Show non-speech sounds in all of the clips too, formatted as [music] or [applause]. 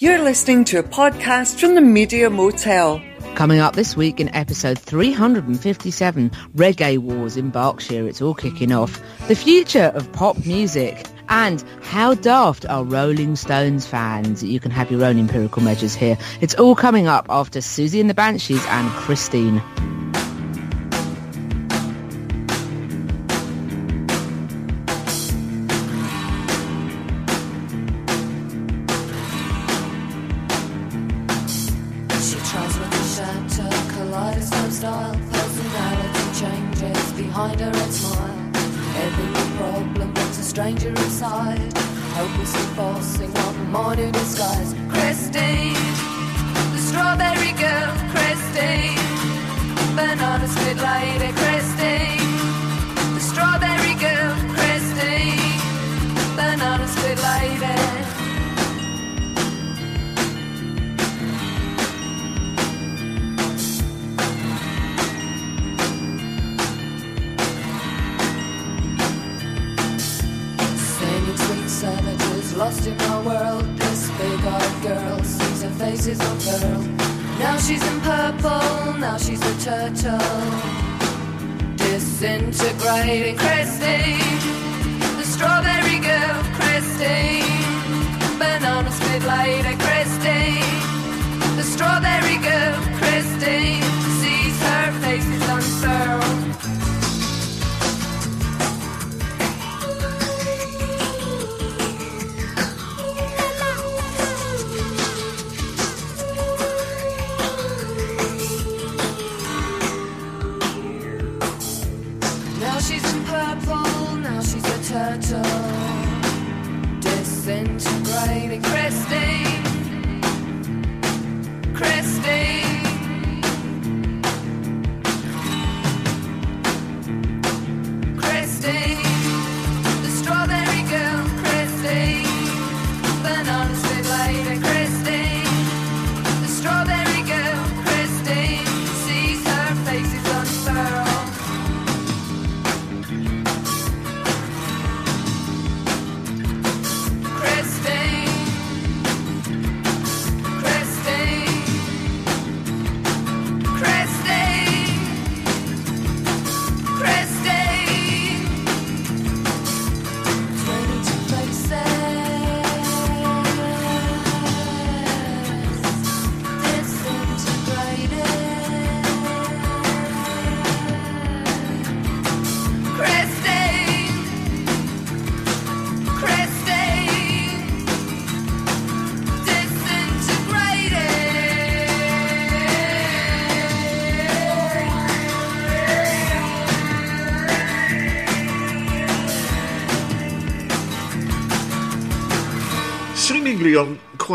You're listening to a podcast from the Media Motel. Coming up this week in episode 357, Reggae Wars in Berkshire. It's all kicking off. The future of pop music. And how daft are Rolling Stones fans? You can have your own empirical measures here. It's all coming up after Siouxsie and the Banshees and Christine. Now she's a turtle. Disintegrating Christine, the strawberry girl, Christine. Banana split lady, Christine. The strawberry girl, Christine. Sees her face is unfurled.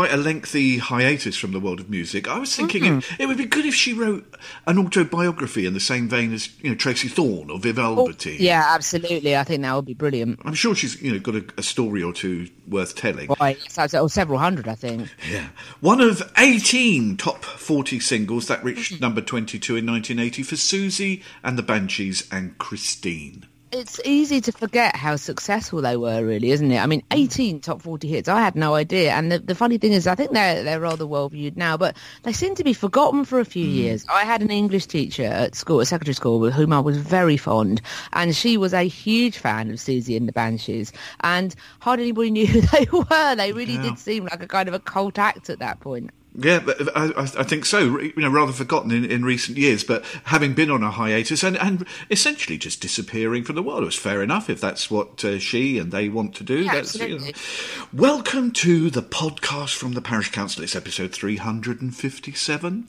Quite a lengthy hiatus from the world of music, I was thinking it, mm-hmm. it would be good if she wrote an autobiography in the same vein as you know Tracey Thorn or Viv oh, Albertine. Yeah, absolutely. I think that would be brilliant. I'm sure she's you know got a, a story or two worth telling. Why? Or oh, several hundred, I think. Yeah, one of 18 top 40 singles that reached mm-hmm. number 22 in 1980 for Siouxsie and the Banshees and Christine. It's easy to forget how successful they were, really, isn't it? I mean, mm. 18 top 40 hits. I had no idea. And the, the funny thing is, I think they're, they're rather well viewed now, but they seem to be forgotten for a few mm. years. I had an English teacher at school, at secondary school, with whom I was very fond. And she was a huge fan of Siouxsie and the Banshees. And hardly anybody [laughs] knew who they were. They really Yeah. did seem like a kind of a cult act at that point. Yeah, I, I think so. You know, rather forgotten in, in recent years, but having been on a hiatus and, and essentially just disappearing from the world, it was fair enough if that's what uh, she and they want to do. Yeah, that's, you know. absolutely. Welcome to the podcast from the Parish Counsel. It's episode 357.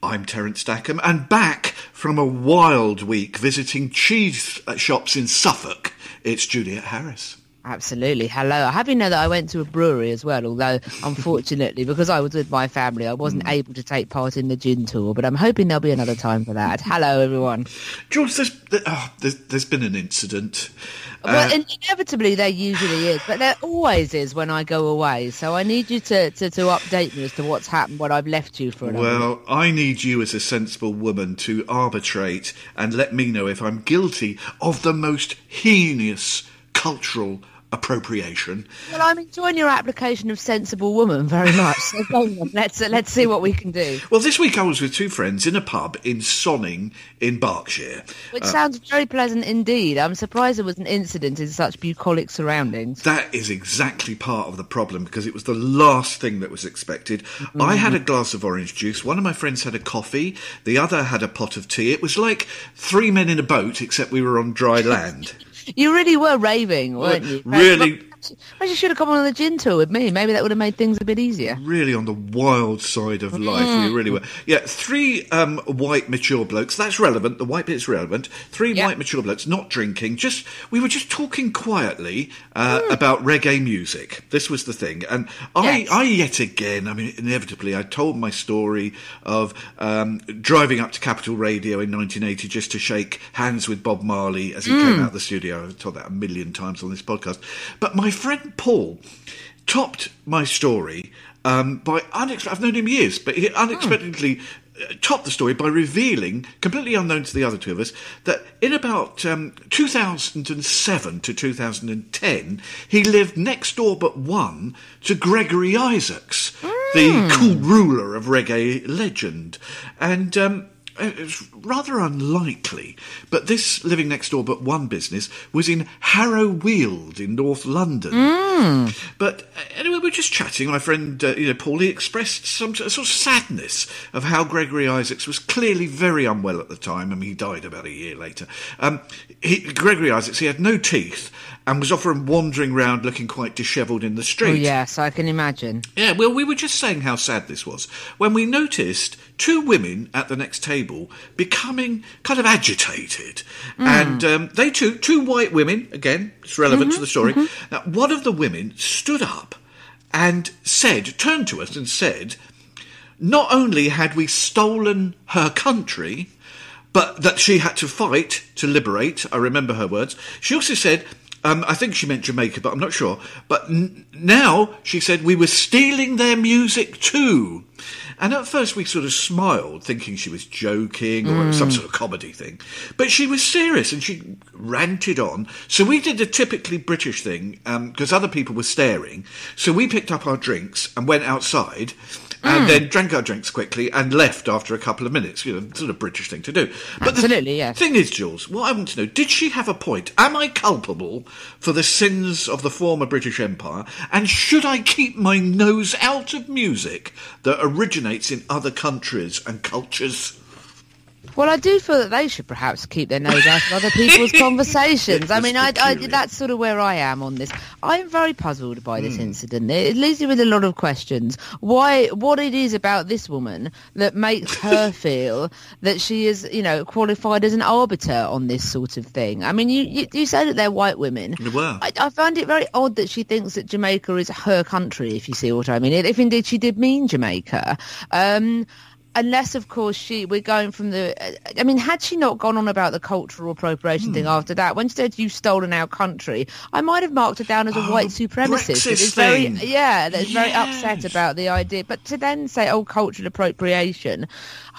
I'm Terence Stackham and back from a wild week visiting cheese uh, shops in Suffolk. It's Juliet Harris. Absolutely. Hello. I have you know that I went to a brewery as well, although unfortunately, because I was with my family, I wasn't Mm. able to take part in the gin tour, but I'm hoping there'll be another time for that. Hello, everyone. George, there's, oh, there's, there's been an incident. well, Uh, inevitably there usually is, but there always is when I go away. So I need you to, to, to update me as to what's happened, when I've left you for. week. Well, I need you as a sensible woman to arbitrate and let me know if I'm guilty of the most heinous cultural appropriation. Well, I'm enjoying your application of sensible woman very much. So go on, let's uh, let's see what we can do. Well, this week I was with two friends in a pub in Sonning in Berkshire. Which sounds very pleasant indeed. I'm surprised there was an incident in such bucolic surroundings. That is exactly part of the problem because it was the last thing that was expected. I had a glass of orange juice. One of my friends had a coffee. The other had a pot of tea. It was like three men in a boat, except we were on dry land. [laughs] You really were raving, weren't you? Really- Perhaps you should have come on the gin tour with me. Maybe that would have made things a bit easier. really on the wild side of life. We really were. Yeah, three um, white mature blokes. That's relevant. The white bit's relevant. Three Yeah. white mature blokes, not drinking. Just we were just talking quietly uh, about reggae music. This was the thing, and I, Yes. I yet again. I mean, inevitably, I told my story of um, driving up to Capital Radio in 1980 just to shake hands with Bob Marley as he came out of the studio. I've told that a million times on this podcast. But my friend Paul topped my story um, by unexpected. I've known him years, but he unexpectedly uh, topped the story by revealing, completely unknown to the other two of us, that in about um, 2007 to 2010, he lived next door but one to Gregory Isaacs, the cool ruler of reggae legend, and. Um, it's rather unlikely, but this living next door but one business was in Harrow Weald in North London. But uh, anyway, we are just chatting. My friend, uh, you know, Paul, he expressed some sort of sadness of how Gregory Isaacs was clearly very unwell at the time. I mean, he died about a year later. Um, he, Gregory Isaacs, he had no teeth and was often wandering round looking quite dishevelled in the street. Oh yes, I can imagine. Yeah, well, we were just saying how sad this was when we noticed two women at the next table becoming kind of agitated. Hmm. And um, they two, two white women, again, it's relevant to mm-hmm, the story. Mm-hmm. Now, one of the women stood up and said, turned to us and said, not only had we stolen her country, but that she had to fight to liberate. I remember her words. She also said, um, I think she meant Jamaica, but I'm not sure. But n- now she said we were stealing their music too. And at first we sort of smiled, thinking she was joking or was some sort of comedy thing. But she was serious and she ranted on. So we did the typically British thing because other people were staring. So we picked up our drinks and went outside Mm. and then drank our drinks quickly and left after a couple of minutes. You know, sort of British thing to do. But Absolutely, the thing is, Jules, what I want to know: Did she have a point? Am I culpable for the sins of the former British Empire? And should I keep my nose out of music that originates in other countries and cultures? Well, I do feel that they should perhaps keep their nose out of other people's [laughs] conversations. I mean, I, I, that's sort of where I am on this. I'm very puzzled by this incident. It, it leaves me with a lot of questions. Why, what it is about this woman that makes her [laughs] feel that she is, you know, qualified as an arbiter on this sort of thing? I mean, you, you, you say that they're white women. They were. I, I find it very odd that she thinks that Jamaica is her country, if you see what I mean. If indeed she did mean Jamaica. Um, unless, of course, she we're going from the. I mean, had she not gone on about the cultural appropriation thing hmm. after that, when she said you've stolen our country, I might have marked her down as a oh, white supremacist. It's very, yeah, that's very upset about the idea. But to then say, oh, cultural appropriation,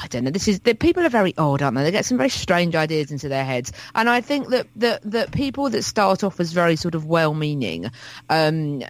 I don't know. This is the people are very odd, aren't they? They get some very strange ideas into their heads, and I think that that, that people that start off as very sort of well-meaning, um,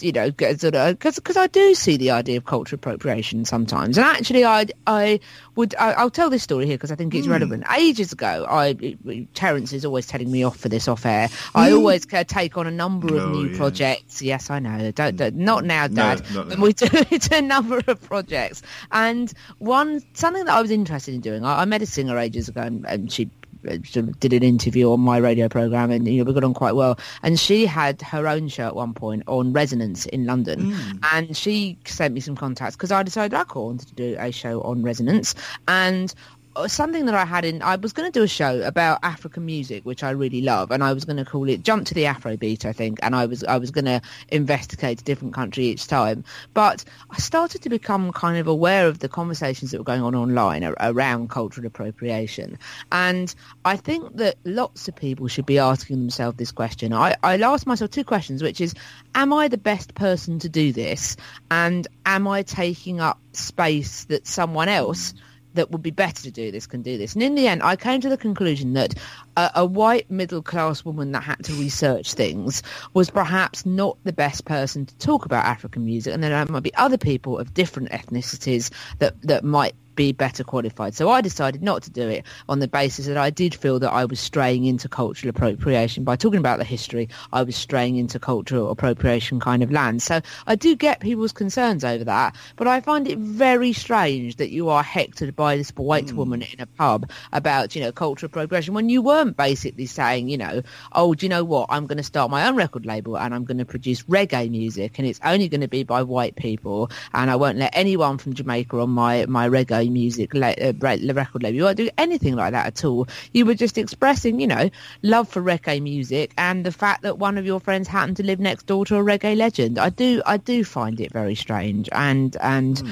you know, because because I do see the idea of cultural appropriation sometimes, and actually, I I would I, I'll tell this story here because I think Hmm. it's relevant. Ages ago, I Terence is always telling me off for this off air. I always uh, take on a number of Hmm. Oh, new yeah. projects. Yes, I know. Don't, don't not now, Dad. not And now. [laughs] we do it's a number of projects, and one something that I was interested in doing. I, I met a singer ages ago, and, and she did an interview on my radio program, and you know, we got on quite well. And she had her own show at one point on Resonance in London, mm. and she sent me some contacts because I decided I wanted to do a show on Resonance, and Uh, something that I had in I was going to do a show about African music which I really love and I was going to call it Jump to the Afrobeat I think and I was I was going to investigate a different country each time. But I started to become kind of aware of the conversations that were going on online around cultural appropriation. And I think that lots of people should be asking themselves this question. I, I asked myself two questions which is am I the best person to do this? And am I taking up space that someone else that would be better to do this can do this. And in the end, I came to the conclusion that a, a white middle class woman that had to research things was perhaps not the best person to talk about African music, and then there might be other people of different ethnicities that that might be better qualified. So I decided not to do it on the basis that I did feel that I was straying into cultural appropriation. By talking about the history, I was straying into cultural appropriation kind of land. So I do get people's concerns over that, but I find it very strange that you are hectored by this white Hmm. woman in a pub about, you know, cultural appropriation when you weren't basically saying, you know, oh, do you know what? I'm going to start my own record label and I'm going to produce reggae music and it's only going to be by white people and I won't let anyone from Jamaica on my, my reggae music la- uh, record label. You won't do anything like that at all. You were just expressing, you know, love for reggae music and the fact that one of your friends happened to live next door to a reggae legend. I do, I do find it very strange and, and,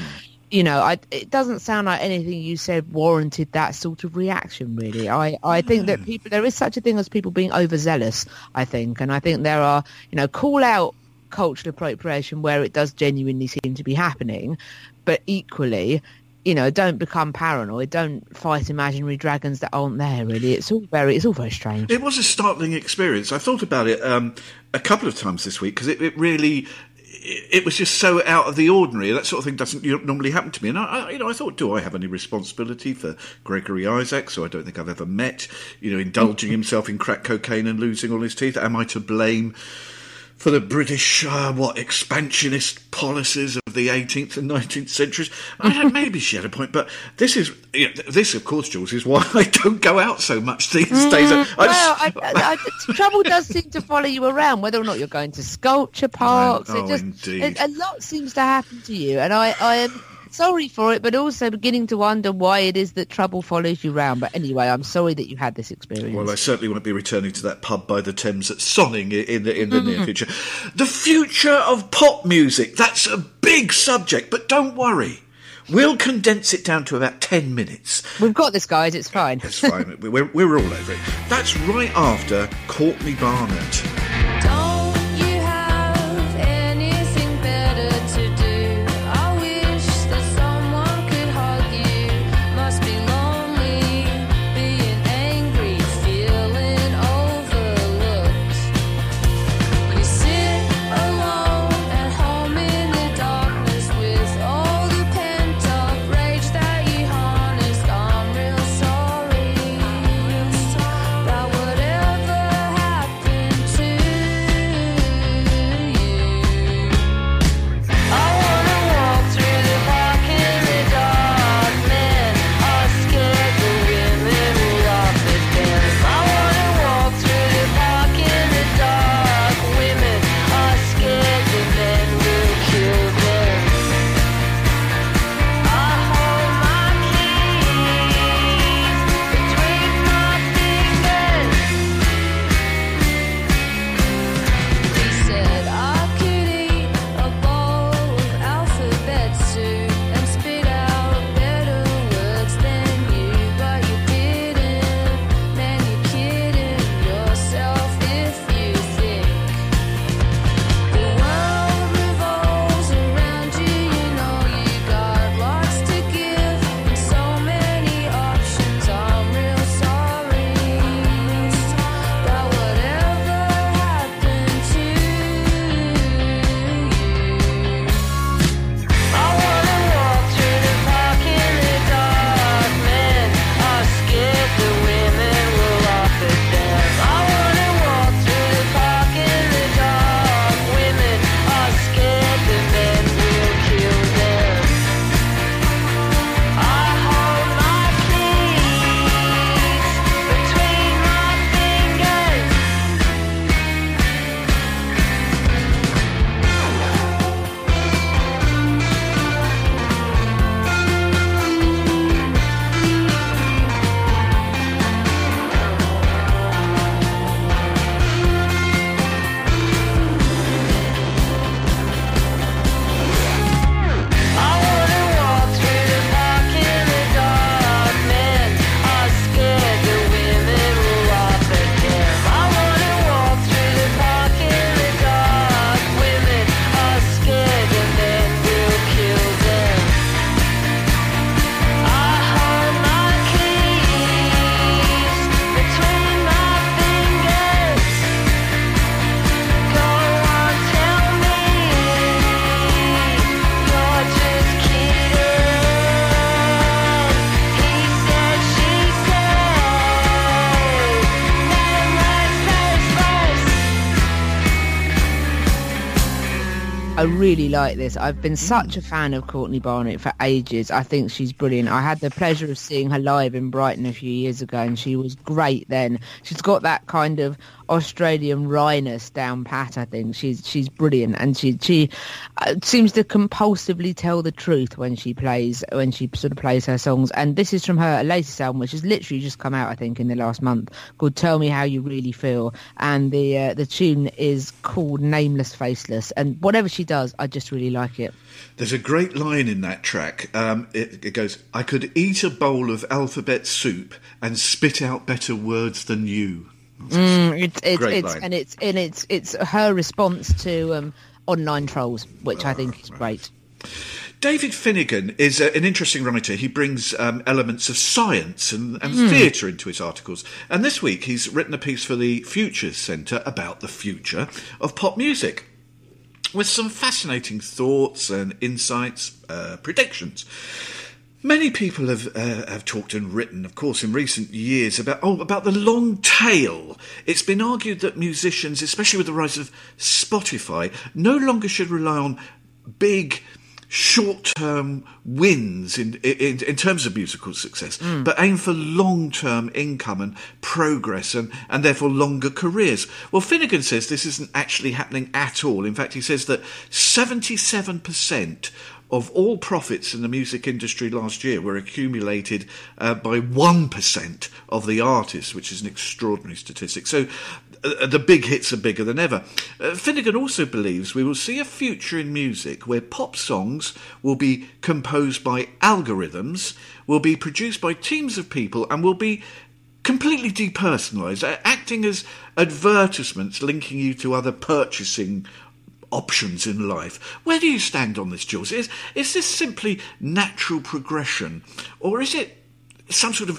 you know, I, it doesn't sound like anything you said warranted that sort of reaction. Really, I, I think that people there is such a thing as people being overzealous. I think, and I think there are, you know, call out cultural appropriation where it does genuinely seem to be happening, but equally. You know, don't become paranoid. Don't fight imaginary dragons that aren't there. Really, it's all very, it's all very strange. It was a startling experience. I thought about it um, a couple of times this week because it, it really. It was just so out of the ordinary. That sort of thing doesn't normally happen to me. And I, I, you know, I thought, do I have any responsibility for Gregory Isaacs, who I don't think I've ever met? You know, indulging [laughs] himself in crack cocaine and losing all his teeth. Am I to blame for the British, uh, what, expansionist policies of the 18th and 19th centuries. I don't, maybe she had a point, but this is, you know, this, of course, Jules, is why I don't go out so much these days. I well, just- I, I, trouble does seem to follow you around, whether or not you're going to sculpture parks. Oh, it just, indeed. it, a lot seems to happen to you, and I, I am sorry for it, but also beginning to wonder why it is that trouble follows you around. But anyway, I'm sorry that you had this experience. Well, I certainly won't be returning to that pub by the Thames at Sonning in the, in the near mm-hmm. future. The future of pop music, that's a big subject, but don't worry. We'll condense it down to about 10 minutes. We've got this, guys. It's fine. It's fine. [laughs] we're, we're all over it. That's right after Courtney Barnett. Really like this. I've been mm. such a fan of Courtney Barnett for ages. I think she's brilliant. I had the pleasure of seeing her live in Brighton a few years ago, and she was great then. She's got that kind of Australian wryness down pat. I think she's she's brilliant, and she she uh, seems to compulsively tell the truth when she plays when she sort of plays her songs. And this is from her latest album, which has literally just come out, I think, in the last month, called "Tell Me How You Really Feel," and the uh, the tune is called "Nameless Faceless." And whatever she does, I just really like it. There's a great line in that track. Um, it, it goes, "I could eat a bowl of alphabet soup and spit out better words than you." Mm, it's it's, Great it's line. and it's and it's it's her response to um, online trolls, which I think is great. David Finnegan is a, an interesting writer. He brings um, elements of science and, and Hmm. theatre into his articles. And this week he's written a piece for the Futures Centre about the future of pop music with some fascinating thoughts and insights, uh, predictions. Many people have uh, have talked and written, of course, in recent years about oh about the long tail. It's been argued that musicians, especially with the rise of Spotify, no longer should rely on big short-term wins in, in in terms of musical success, but aim for long-term income and progress, and and therefore longer careers. Well, Finnegan says this isn't actually happening at all. In fact, he says that seventy-seven percent of all profits in the music industry last year were accumulated uh, by 1% of the artists, which is an extraordinary statistic. So uh, the big hits are bigger than ever. Uh, Finnegan also believes we will see a future in music where pop songs will be composed by algorithms, will be produced by teams of people, and will be completely depersonalised, uh, acting as advertisements linking you to other purchasing options in life. Where do you stand on this, Jules? Is is this simply natural progression, or is it some sort of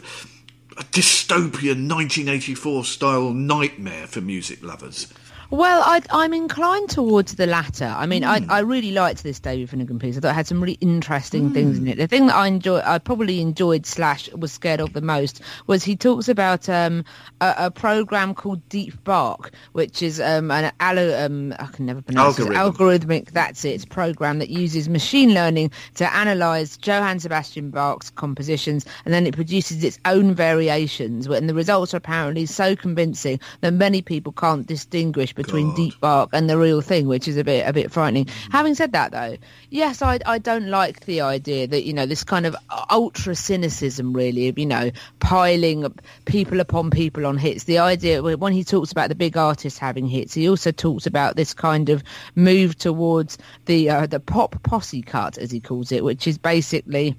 a dystopian 1984 style nightmare for music lovers? Well, I, I'm inclined towards the latter. I mean, Hmm. I, I really liked this David Finnegan piece. I thought it had some really Hmm. interesting things in it. The thing that I enjoy, I probably enjoyed slash was scared of the most was he talks about um, a, a program called DeepBach, which is um, an allo, um, I can never pronounce it. Algorithmic. That's it. Program that uses machine learning to analyze Johann Sebastian Bach's compositions, and then it produces its own variations. And the results are apparently so convincing that many people can't distinguish between God. DeepBach and the real thing, which is a bit a bit frightening. Having said that, though, yes, I I don't like the idea that you know this kind of ultra cynicism, really, of you know piling people upon people on hits. The idea when he talks about the big artists having hits, he also talks about this kind of move towards the uh, the pop posse cut, as he calls it, which is basically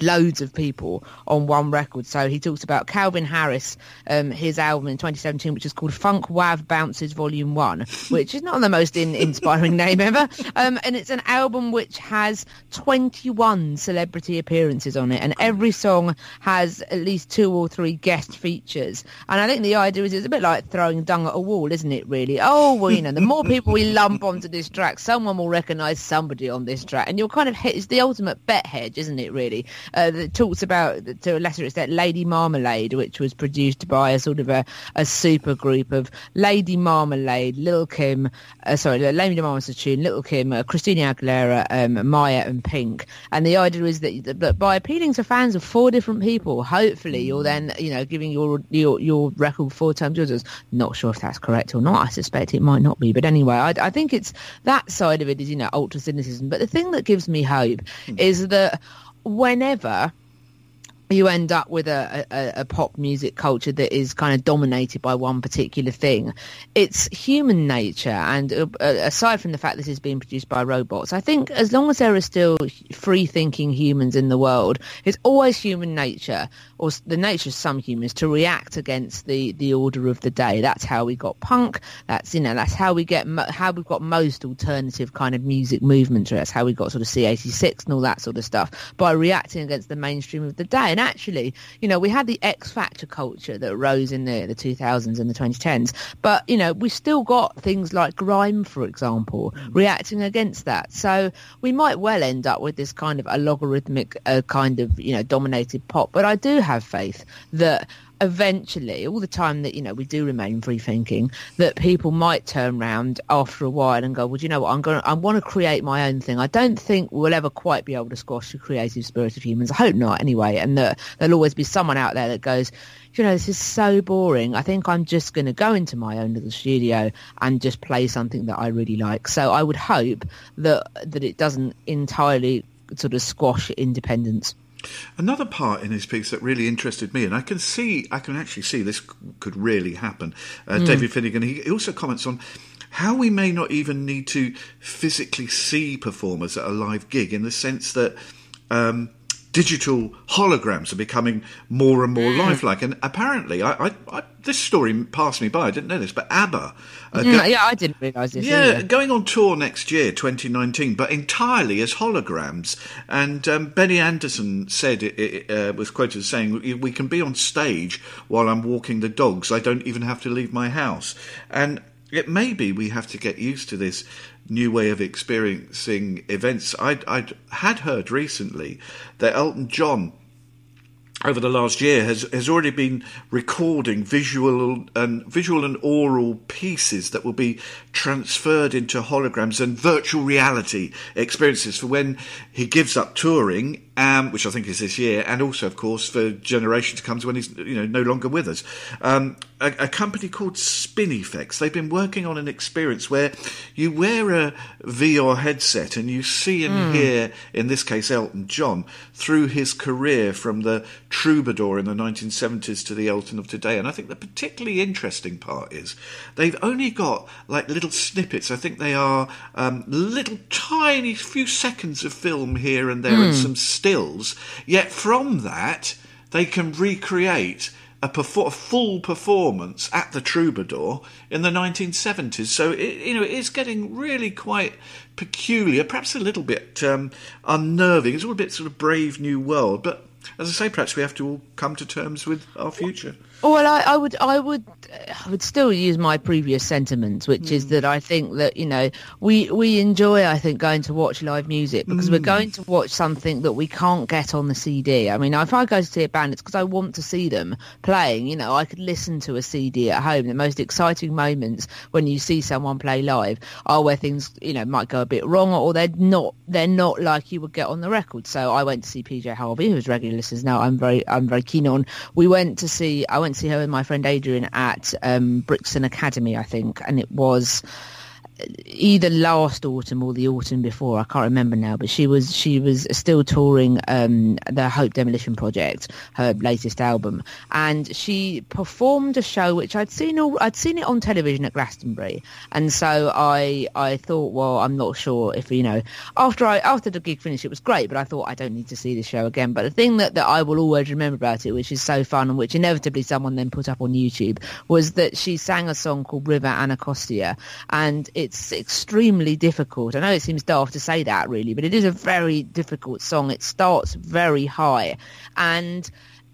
loads of people on one record. So he talks about Calvin Harris, um, his album in 2017, which is called Funk Wav Bounces Volume 1, [laughs] which is not the most in- inspiring name ever. Um, and it's an album which has 21 celebrity appearances on it. And every song has at least two or three guest features. And I think the idea is it's a bit like throwing dung at a wall, isn't it, really? Oh, well, you know, the more people we lump onto this track, someone will recognise somebody on this track. And you're kind of hit, it's the ultimate bet hedge, isn't it, really? Uh, that talks about, to a lesser extent, Lady Marmalade, which was produced by a sort of a, a super group of Lady Marmalade, Lil' Kim, uh, sorry, Lady Marmalade's tune, Lil' Kim, uh, Christina Aguilera, um, Mya and Pink. And the idea is that, that by appealing to fans of four different people, hopefully you're then, you know, giving your your, your record four times yours. Not sure if that's correct or not. I suspect it might not be. But anyway, I, I think it's that side of it is, you know, ultra cynicism. But the thing that gives me hope is that whenever you end up with a, a, a pop music culture that is kind of dominated by one particular thing. It's human nature, and uh, aside from the fact this is being produced by robots, I think as long as there are still free-thinking humans in the world, it's always human nature, or the nature of some humans, to react against the, the order of the day. That's how we got punk. That's you know that's how we get mo- how we've got most alternative kind of music movements. That's how we got sort of C86 and all that sort of stuff by reacting against the mainstream of the day. And actually, you know, we had the X Factor culture that rose in the, the 2000s and the 2010s, but, you know, we've still got things like grime, for example, reacting against that. So we might well end up with this kind of a logarithmic uh, kind of, you know, dominated pop. But I do have faith that eventually, all the time that, you know, we do remain free thinking, that people might turn around after a while and go, well, do you know what, I'm going to, I want to create my own thing. I don't think we'll ever quite be able to squash the creative spirit of humans. I hope not anyway. And that there'll always be someone out there that goes, you know, this is so boring. I think I'm just going to go into my own little studio and just play something that I really like. So I would hope that that it doesn't entirely sort of squash independence. Another part in his piece that really interested me, and I can see, I can actually see this could really happen. Uh, mm. David Finnegan, he also comments on how we may not even need to physically see performers at a live gig in the sense that. Um, digital holograms are becoming more and more mm. lifelike. And apparently, I, I, I, this story passed me by. I didn't know this, but ABBA. Uh, mm, go- yeah, I didn't realise this. Yeah, either. going on tour next year, 2019, but entirely as holograms. And um, Benny Andersson said it, it uh, was quoted as saying, "We can be on stage while I'm walking the dogs. I don't even have to leave my house." And it may be we have to get used to this new way of experiencing events. I'd, I'd had heard recently that Elton John over the last year has, has already been recording visual and visual and oral pieces that will be transferred into holograms and virtual reality experiences for when he gives up touring um, which I think is this year, and also, of course, for generations to come when he's you know no longer with us. Um, a, a, company called Spinifex. They've been working on an experience where you wear a VR headset and you see and mm. hear, in this case, Elton John through his career from the troubadour in the 1970s to the Elton of today. And I think the particularly interesting part is they've only got like little snippets. I think they are um, little tiny few seconds of film here and there, mm. and some stills. Yet from that, they can recreate a, perfor- a, full performance at the Troubadour in the 1970s. So it, you know it is getting really quite peculiar, perhaps a little bit um, unnerving. It's all a bit sort of brave new world, but as I say, perhaps we have to all come to terms with our future. Well, I, I, would, I would, I would still use my previous sentiments, which mm. is that I think that you know we we enjoy, I think, going to watch live music because mm. we're going to watch something that we can't get on the CD. I mean, if I go to see a band, it's because I want to see them playing. You know, I could listen to a CD at home. The most exciting moments when you see someone play live are where things, you know, might go a bit wrong or they're not, they're not like you would get on the record. So I went to see PJ Harvey, who's regular listeners now. I'm very, I'm very keen on. We went to see, I went see her and my friend Adrian at um, Brixton Academy, I think, and it was either last autumn or the autumn before I can't remember now but she was she was still touring um, the Hope Demolition Project her latest album. And she performed a show which I'd seen all, I'd seen it on television at Glastonbury. And so I I thought well I'm not sure if you know after I after the gig finished it was great but I thought I don't need to see the show again. But the thing that, that I will always remember about it which is so fun and which inevitably someone then put up on YouTube was that she sang a song called River Anacostia. And it it's extremely difficult. I know it seems daft to say that really, but it is a very difficult song. It starts very high and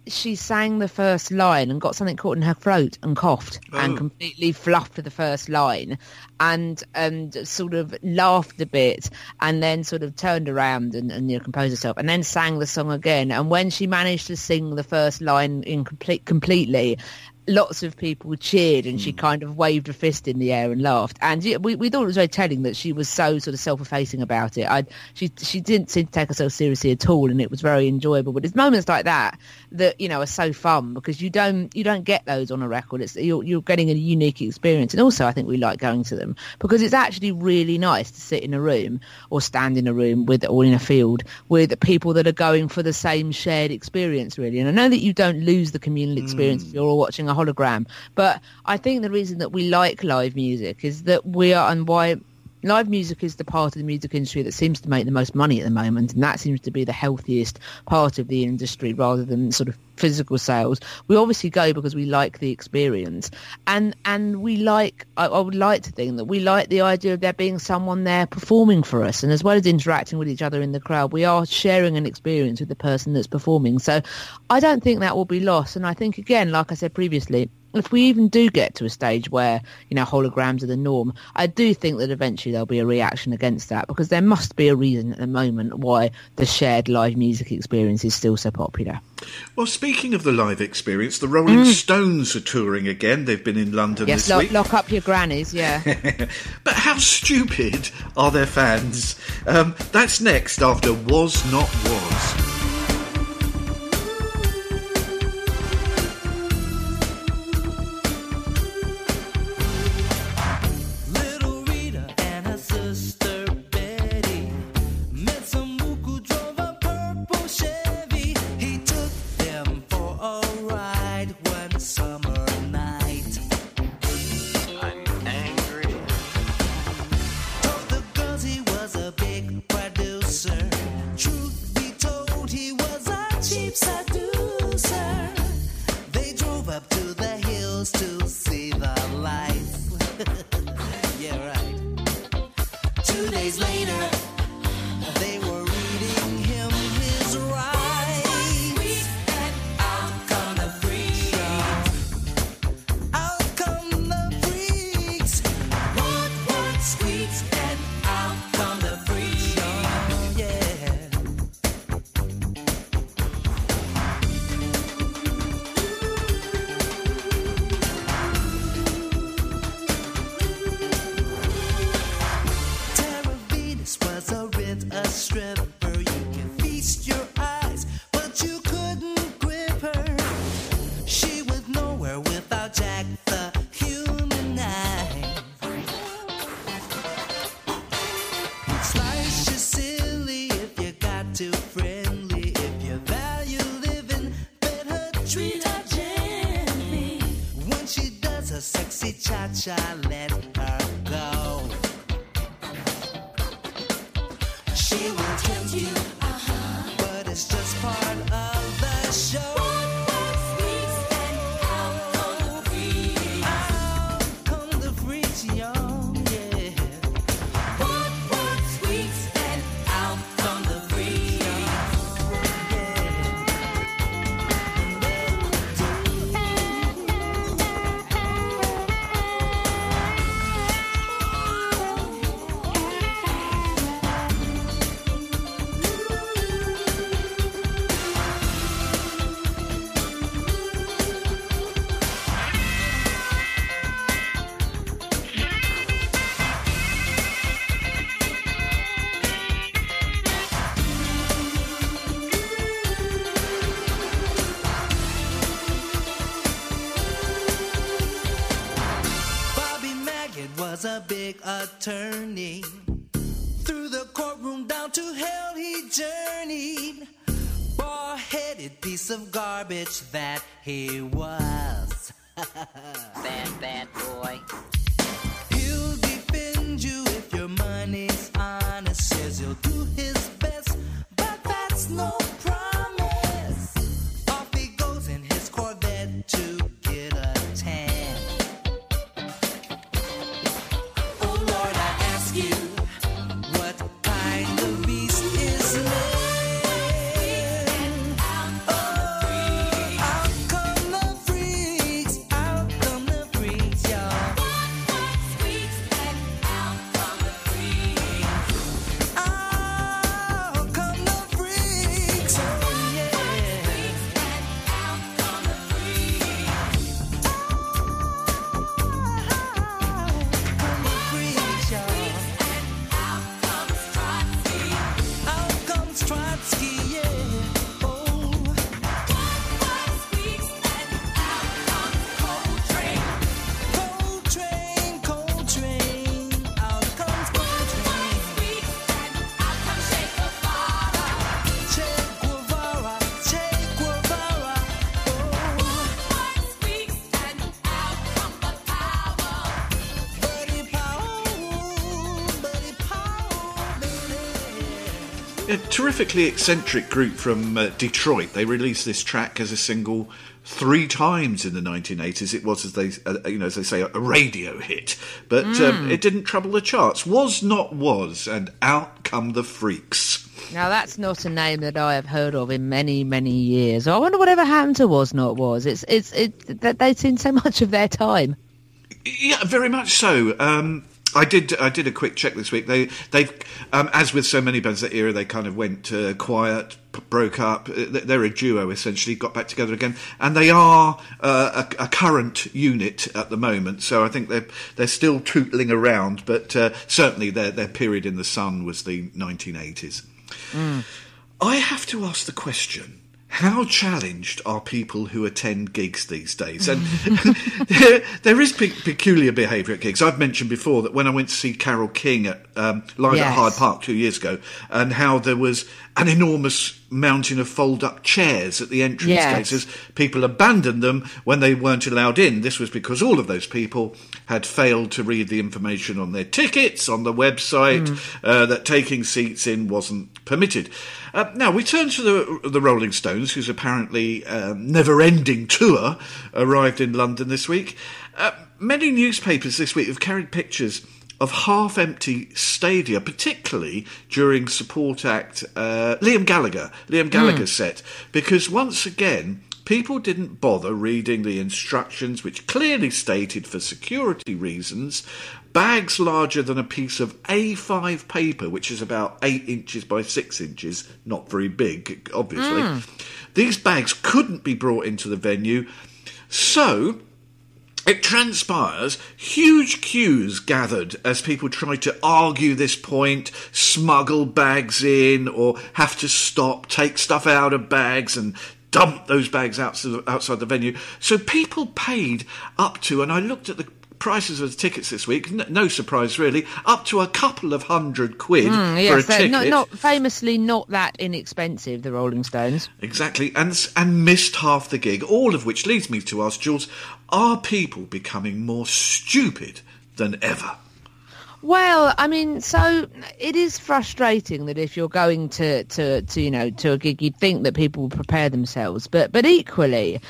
she sang the first line and got something caught in her throat and coughed oh. and completely fluffed the first line and and sort of laughed a bit and then sort of turned around and, and you know, composed herself and then sang the song again and when she managed to sing the first line in complete completely lots of people cheered and she hmm. kind of waved a fist in the air and laughed. And we, we thought it was very telling that she was so sort of self-effacing about it. I, she she didn't seem to take herself seriously at all, and it was very enjoyable. But it's moments like that that you know are so fun because you don't you don't get those on a record. It's you're, you're getting a unique experience, and also I think we like going to them because it's actually really nice to sit in a room or stand in a room with or in a field with people that are going for the same shared experience, really. And I know that you don't lose the communal experience mm. if you're all watching a hologram. But I think the reason that we like live music is that we are, and why live music is the part of the music industry that seems to make the most money at the moment, and that seems to be the healthiest part of the industry rather than sort of physical sales. We obviously go because we like the experience, and and we like. I, I, would like to think that we like the idea of there being someone there performing for us, and as well as interacting with each other in the crowd, we are sharing an experience with the person that's performing. So, I don't think that will be lost, and I think again, like I said previously if we even do get to a stage where you know holograms are the norm, I do think that eventually there'll be a reaction against that because there must be a reason at the moment why the shared live music experience is still so popular. Well, speaking of the live experience, the Rolling Stones are touring again. They've been in London Mm. Yes, this lock, week. lock up your grannies. Yeah. [laughs] But how stupid are their fans? Um, that's next after Was Not Was. Big attorney. Through the courtroom down to hell he journeyed. Bald-headed piece of garbage that he was. [laughs] Bad, bad boy. Terrifically eccentric group from uh, Detroit. They released this track as a single three times in the 1980s. It was, as they, uh, you know, as they say, a radio hit, but um, it didn't trouble the charts. Was not was, and out come the freaks. Now that's not a name that I have heard of in many, many years. I wonder whatever happened to Was Not Was. It's it's it that they've seen so [laughs] much of their time. Yeah, very much so. Um, I did. I did a quick check this week. They, they've, um, as with so many bands that era, they kind of went uh, quiet, p- broke up. Uh, They're a duo essentially, got back together again, and they are uh, a, a current unit at the moment. So I think they're they're still tootling around, but uh, certainly their their period in the sun was the 1980s. I have to ask the question. How challenged are people who attend gigs these days? And [laughs] there, there is pe- peculiar behaviour at gigs. I've mentioned before that when I went to see Carole King at um, live at Hyde Park two years ago, and how there was an enormous mountain of fold-up chairs at the entrance Yes. gates as people abandoned them when they weren't allowed in. This was because all of those people had failed to read the information on their tickets on the website uh, that taking seats in wasn't permitted. Uh, now we turn to the the Rolling Stones, whose apparently um, never-ending tour arrived in London this week. Uh, many newspapers this week have carried pictures of half-empty stadia, particularly during support act uh, Liam Gallagher, Liam Gallagher's set, because once again people didn't bother reading the instructions, which clearly stated for security reasons. Bags larger than a piece of A5 paper, which is about 8 inches by 6 inches, not very big, obviously. These bags couldn't be brought into the venue, so it transpires huge queues gathered as people tried to argue this point, smuggle bags in, or have to stop, take stuff out of bags and dump those bags outside, outside the venue. So people paid up to, and I looked at the prices of the tickets this week, n- no surprise really, up to a couple of hundred quid for a Hmm, Yes, they're ticket. not, not famously not that inexpensive. The Rolling Stones. Exactly, and and missed half the gig. All of which leads me to ask Jules: Are people becoming more stupid than ever? Well, I mean, so it is frustrating that if you're going to, to, to you know to a gig, you'd think that people will prepare themselves, but but equally.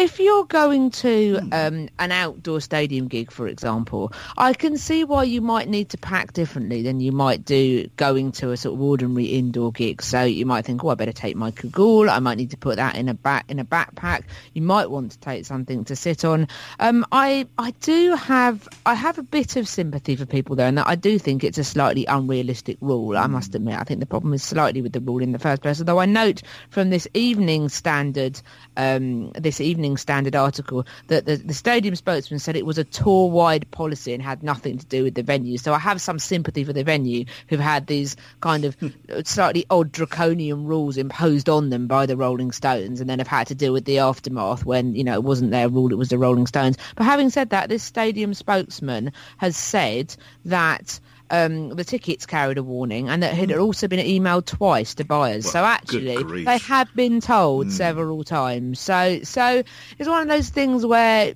If you're going to um, an outdoor stadium gig, for example, I can see why you might need to pack differently than you might do going to a sort of ordinary indoor gig. So you might think, oh, I better take my cagoule. I might need to put that in a back in a backpack. You might want to take something to sit on. Um, I I do have I have a bit of sympathy for people there, and that I do think it's a slightly unrealistic rule. I must admit, I think the problem is slightly with the rule in the first place. Although I note from this Evening Standard, um, this Evening Standard article that the, the stadium spokesman said it was a tour-wide policy and had nothing to do with the venue. So I have some sympathy for the venue who've had these kind of [laughs] slightly odd draconian rules imposed on them by the Rolling Stones, and then have had to deal with the aftermath when you know it wasn't their rule; it was the Rolling Stones. But having said that, this stadium spokesman has said that. Um, the tickets carried a warning and that had also been emailed twice to buyers. so actually, they had been told several times. So, so it's one of those things where,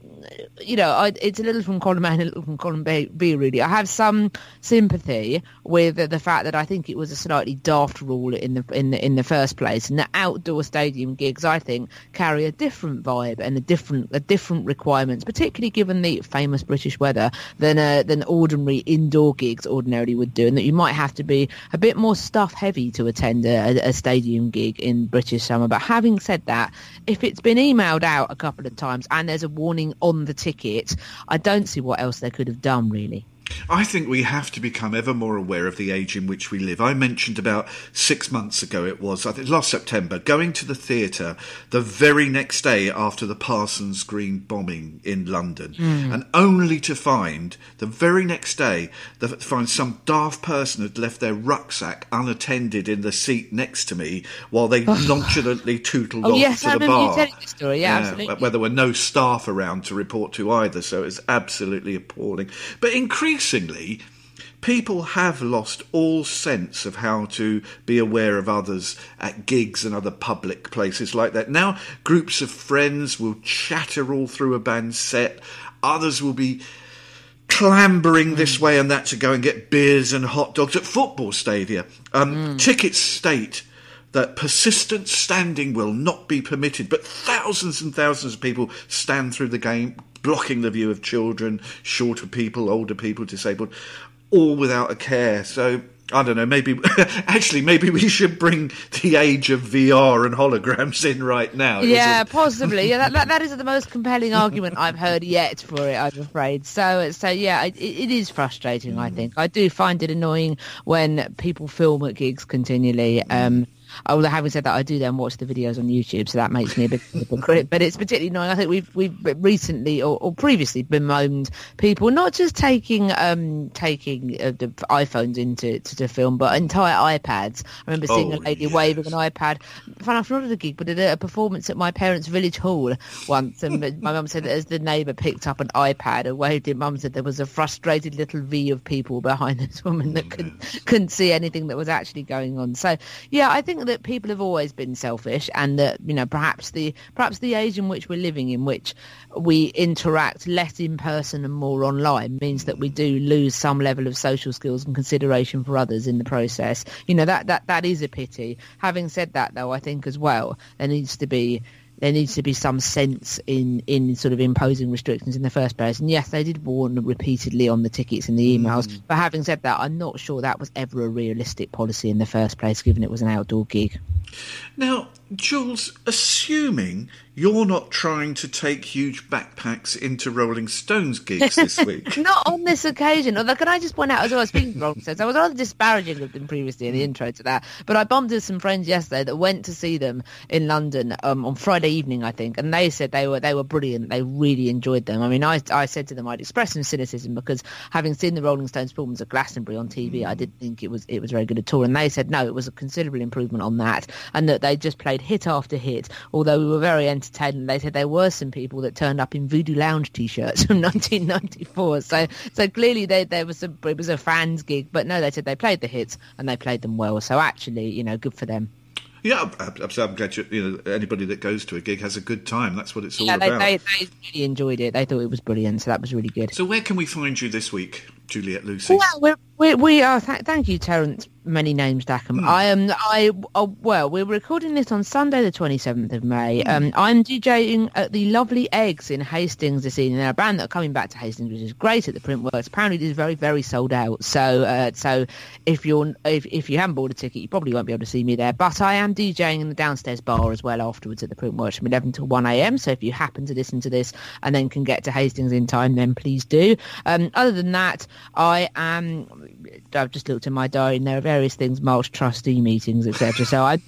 you know, I, it's a little from column A and a little from column B, B. Really, I have some sympathy with the, fact that I think it was a slightly daft rule in the in the in the first place, and the outdoor stadium gigs I think carry a different vibe and a different a different requirements, particularly given the famous British weather than uh, than ordinary indoor gigs ordinarily would do, and that you might have to be a bit more stuff heavy to attend a, a stadium gig in British summer. But having said that, if it's been emailed out a couple of times and there's a warning on the ticket, I don't see what else they could have done really. I think we have to become ever more aware of the age in which we live. I mentioned about six months ago, it was, I think last September, going to the theatre the very next day after the Parsons Green bombing in London, hmm. and only to find the very next day that find some daft person had left their rucksack unattended in the seat next to me while they [laughs] nonchalantly tootled Oh off yes, to I the remember you bar. telling the story. Yeah, absolutely. Where there were no staff around to report to either, so it was absolutely appalling. But increasingly, people have lost all sense of how to be aware of others at gigs and other public places like that. Now, groups of friends will chatter all through a band set, others will be clambering this way and that to go and get beers and hot dogs at football stadia. Um, Tickets state that persistent standing will not be permitted, but thousands and thousands of people stand through the game, blocking the view of children, shorter people, older people, disabled, all without a care. So I don't know. Maybe [laughs] actually, maybe we should bring the age of VR and holograms in right now. Yeah, possibly. Yeah, that, that, that is the most [laughs] compelling argument I've heard yet for it. I'm afraid. So, so yeah, it, it is frustrating. I think I do find it annoying when people film at gigs continually. Um, although having said that, I do then watch the videos on YouTube, so that makes me a bit hypocrite. But it's particularly annoying. I think we've we've recently or, or previously bemoaned people not just taking um taking uh, the iPhones into to, to film, but entire iPads. I remember seeing a Oh, lady yes. waving an iPad. Fun enough, not at a gig, but at a, a performance at my parents' village hall once. And my mum said that as the neighbour picked up an iPad and waved it, mum said there was a frustrated little V of people behind this woman that couldn't, couldn't see anything that was actually going on. So, yeah, I think that people have always been selfish and that, you know, perhaps the, perhaps the age in which we're living in which we interact less in person and more online means that we do lose some level of social skills and consideration for others in the process. You know, that, that, that is a pity. Having said that, though, I think as well, there needs to be there needs to be some sense in in sort of imposing restrictions in the first place. And yes, they did warn repeatedly on the tickets and the mm. emails. But having said that, I'm not sure that was ever a realistic policy in the first place, given it was an outdoor gig. Now, Jules, assuming you're not trying to take huge backpacks into Rolling Stones gigs this [laughs] week. Not on this occasion. Although, can I just point out as well, speaking of Rolling Stones, I was rather disparaging of them previously in the intro to that. But I bombed with some friends yesterday that went to see them in London um, on Friday evening, I think, and they said they were they were brilliant. They really enjoyed them. I mean, I, I said to them I'd expressed some cynicism because having seen the Rolling Stones performance at Glastonbury on TV, I didn't think it was it was very good at all. And they said no, it was a considerable improvement on that, and that they just played hit after hit. Although we were very entertained, they said there were some people that turned up in Voodoo Lounge t-shirts from [laughs] 1994. So so clearly they, there was a it was a fans gig, but no, they said they played the hits and they played them well. So actually, you know, good for them. yeah, I'm glad you, you know anybody that goes to a gig has a good time. That's what it's all Yeah, they, about. they, they really enjoyed it. They thought it was brilliant. So that was really good. So, where can we find you this week, Juliet Lucy? Well, we're, we we are. Th- thank you, Terence. Many names, Dackham. I am. I oh, well, we're recording this on Sunday, the twenty seventh of May. Um, I'm DJing at the Lovely Eggs in Hastings this evening. They're a band that are coming back to Hastings, which is great at the Printworks. Apparently, it is very, very sold out. So, uh, so if you're if if you haven't bought a ticket, you probably won't be able to see me there. But I am DJing in the downstairs bar as well afterwards at the Print Printworks from eleven till one a.m. So if you happen to listen to this and then can get to Hastings in time, then please do. Um, other than that, I am. I've just looked at my diary, and there are various things, March trustee meetings, etc. So I.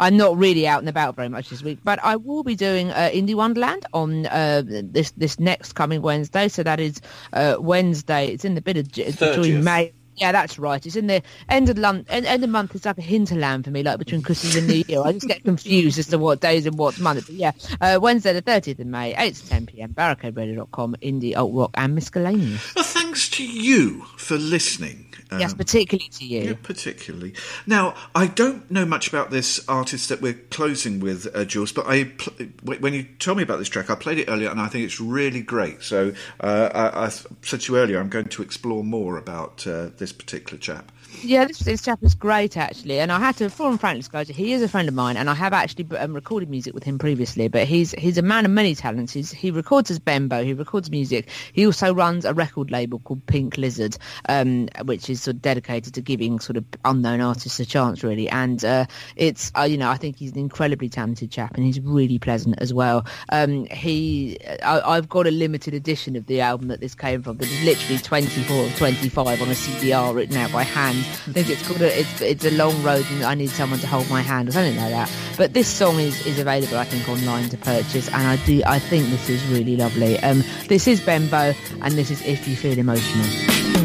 I'm not really out and about very much this week, but I will be doing uh, Indie Wonderland on uh, this this next coming Wednesday. So that is uh, Wednesday. It's in the bit of J- 30th. between May. Yeah, that's right. It's in the end of month. End, end of month. It's like a hinterland for me, like between Christmas and New Year. I just get confused as to what days and what month. But yeah, uh, Wednesday the 30th of May, 8 to 10 p.m. Barricaderadio.com, indie, alt rock, and miscellaneous. Well, thanks to you for listening. Um, yes, particularly to you. Yeah, particularly. Now, I don't know much about this artist that we're closing with, uh, Jules, but I pl- when you told me about this track, I played it earlier, and I think it's really great. So uh, I, I said to you earlier, I'm going to explore more about uh, this particular chap. Yeah, this, this chap is great actually, and I had to inform Frank disclosure. He is a friend of mine, and I have actually um, recorded music with him previously. But he's he's a man of many talents. He's, he records as Bembo. He records music. He also runs a record label called Pink Lizard, um, which is sort of dedicated to giving sort of unknown artists a chance, really. And uh, it's uh, you know I think he's an incredibly talented chap, and he's really pleasant as well. Um, he I, I've got a limited edition of the album that this came from. That is literally 24 or 25 on a CDR written out by hand. I think it's called a, it's it's a long road and I need someone to hold my hand or something like that. But this song is, is available I think online to purchase and I do I think this is really lovely. Um, this is Bembo and this is If You Feel Emotional.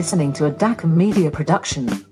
Listening to a DACM Media production.